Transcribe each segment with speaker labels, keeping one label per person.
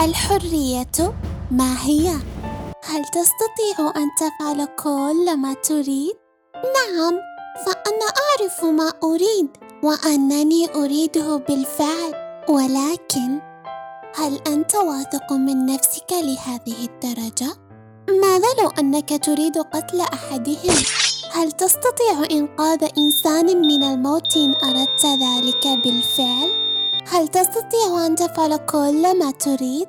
Speaker 1: الحرية ما هي؟ هل تستطيع أن تفعل كل ما تريد؟
Speaker 2: نعم، فأنا أعرف ما أريد وأنني أريده بالفعل،
Speaker 1: ولكن هل أنت واثق من نفسك لهذه الدرجة؟
Speaker 2: ماذا لو أنك تريد قتل أحدهم؟
Speaker 1: هل تستطيع إنقاذ إنسان من الموت إن أردت ذلك بالفعل؟ هل تستطيع أن تفعل كل ما تريد؟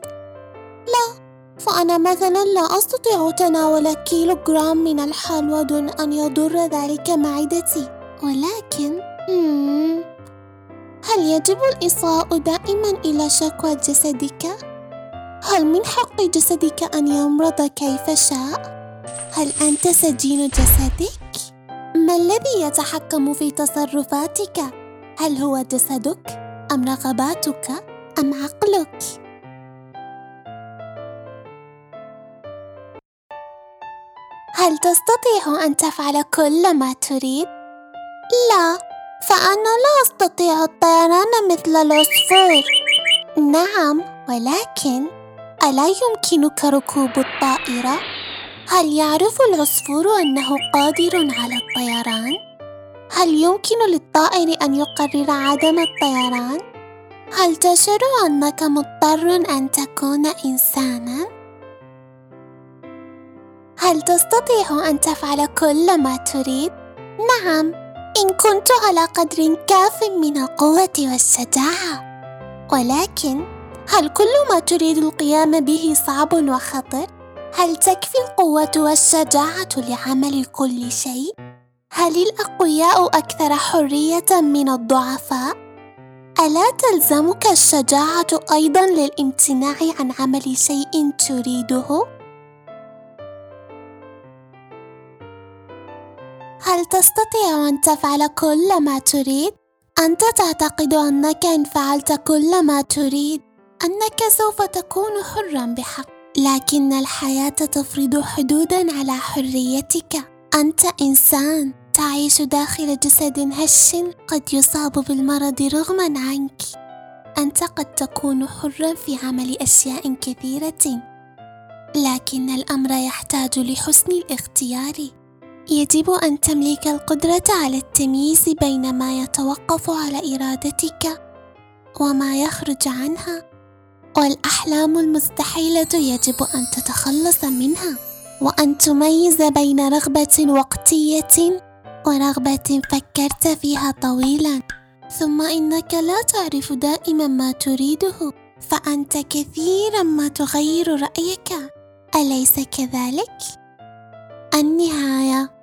Speaker 2: لا، فأنا مثلا لا أستطيع تناول كيلوغرام من الحلوى دون أن يضر ذلك معدتي
Speaker 1: ولكن
Speaker 2: هل يجب الإصغاء دائما إلى شكوى جسدك؟ هل من حق جسدك أن يمرض كيف شاء؟
Speaker 1: هل أنت سجين جسدك؟
Speaker 2: ما الذي يتحكم في تصرفاتك؟
Speaker 1: هل هو جسدك أم رغباتك أم عقلك؟ هل تستطيع أن تفعل كل ما تريد؟
Speaker 2: لا، فأنا لا أستطيع الطيران مثل العصفور.
Speaker 1: نعم، ولكن ألا يمكنك ركوب الطائرة؟ هل يعرف العصفور أنه قادر على الطيران؟ هل يمكن للطائر أن يقرر عدم الطيران؟ هل تشعر أنك مضطر أن تكون إنساناً؟ هل تستطيع أن تفعل كل ما تريد؟
Speaker 2: نعم، إن كنت على قدر كاف من القوة والشجاعة.
Speaker 1: ولكن هل كل ما تريد القيام به صعب وخطر؟ هل تكفي القوة والشجاعة لعمل كل شيء؟ هل الأقوياء أكثر حرية من الضعفاء؟ ألا تلزمك الشجاعة أيضا للامتناع عن عمل شيء تريده؟ هل تستطيع أن تفعل كل ما تريد؟ أنت تعتقد أنك إن فعلت كل ما تريد أنك سوف تكون حرا بحق لكن الحياة تفرض حدودا على حريتك أنت إنسان تعيش داخل جسد هش قد يصاب بالمرض رغما عنك. أنت قد تكون حرا في عمل أشياء كثيرة لكن الأمر يحتاج لحسن الاختيار. يجب أن تملك القدرة على التمييز بين ما يتوقف على إرادتك وما يخرج عنها والأحلام المستحيلة يجب أن تتخلص منها. وأن تميز بين رغبة وقتية ورغبة فكرت فيها طويلا. ثم إنك لا تعرف دائما ما تريده فأنت كثيرا ما تغير رأيك. أليس كذلك؟ النهاية.